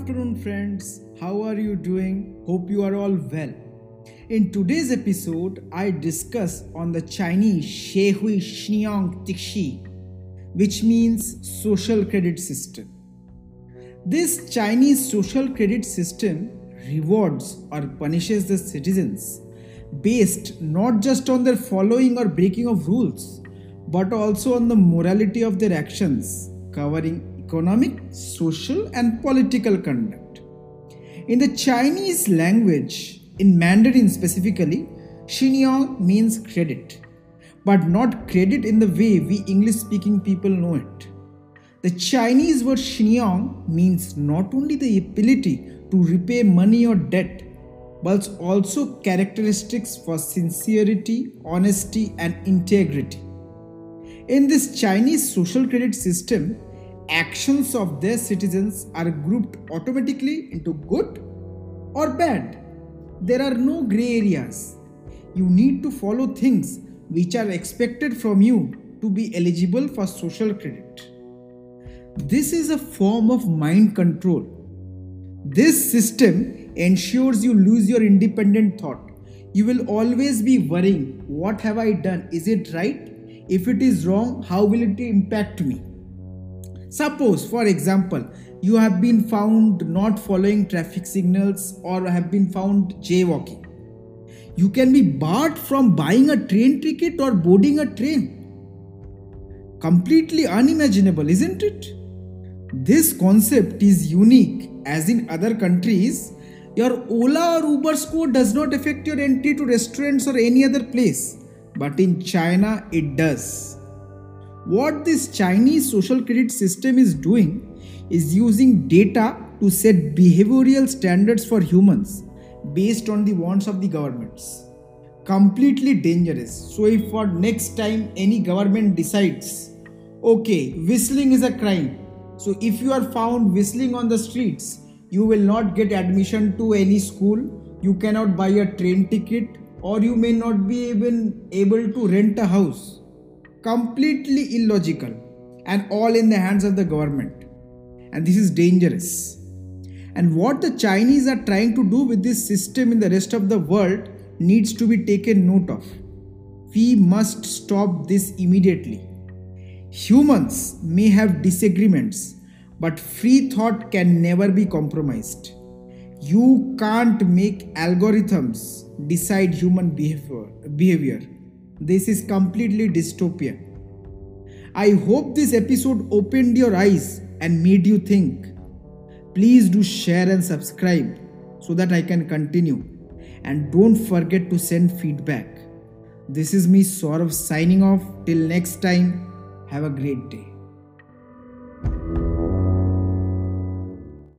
afternoon, friends. How are you doing? Hope you are all well. In today's episode, I discuss on the Chinese Shehui Xinyong Tixi, which means social credit system. This Chinese social credit system rewards or punishes the citizens based not just on their following or breaking of rules, but also on the morality of their actions, covering economic, social, and political conduct. In the Chinese language, in Mandarin specifically, Xinyong means credit, but not credit in the way we English speaking people know it. The Chinese word Xinyong means not only the ability to repay money or debt, but also characteristics for sincerity, honesty, and integrity. In this Chinese social credit system, actions of their citizens are grouped automatically into good or bad. There are no gray areas. You need to follow things which are expected from you to be eligible for social credit. This is a form of mind control. This system ensures you lose your independent thought. You will always be worrying what have I done? Is it right? If it is wrong, how will it impact me? Suppose, for example, you have been found not following traffic signals or have been found jaywalking. You can be barred from buying a train ticket or boarding a train. Completely unimaginable, isn't it? This concept is unique, as in other countries, your Ola or Uber score does not affect your entry to restaurants or any other place, but in China it does. What this Chinese social credit system is doing is using data to set behavioral standards for humans based on the wants of the governments. Completely dangerous. So, if for next time any government decides, okay, whistling is a crime, so if you are found whistling on the streets, you will not get admission to any school, you cannot buy a train ticket, or you may not be even able to rent a house completely illogical and all in the hands of the government. And this is dangerous. And what the Chinese are trying to do with this system in the rest of the world needs to be taken note of. We must stop this immediately. Humans may have disagreements, but free thought can never be compromised. You can't make algorithms decide human behavior. behavior this is completely dystopian. I hope this episode opened your eyes and made you think. Please do share and subscribe so that I can continue. And don't forget to send feedback. This is me, Saurav, signing off. Till next time, have a great day.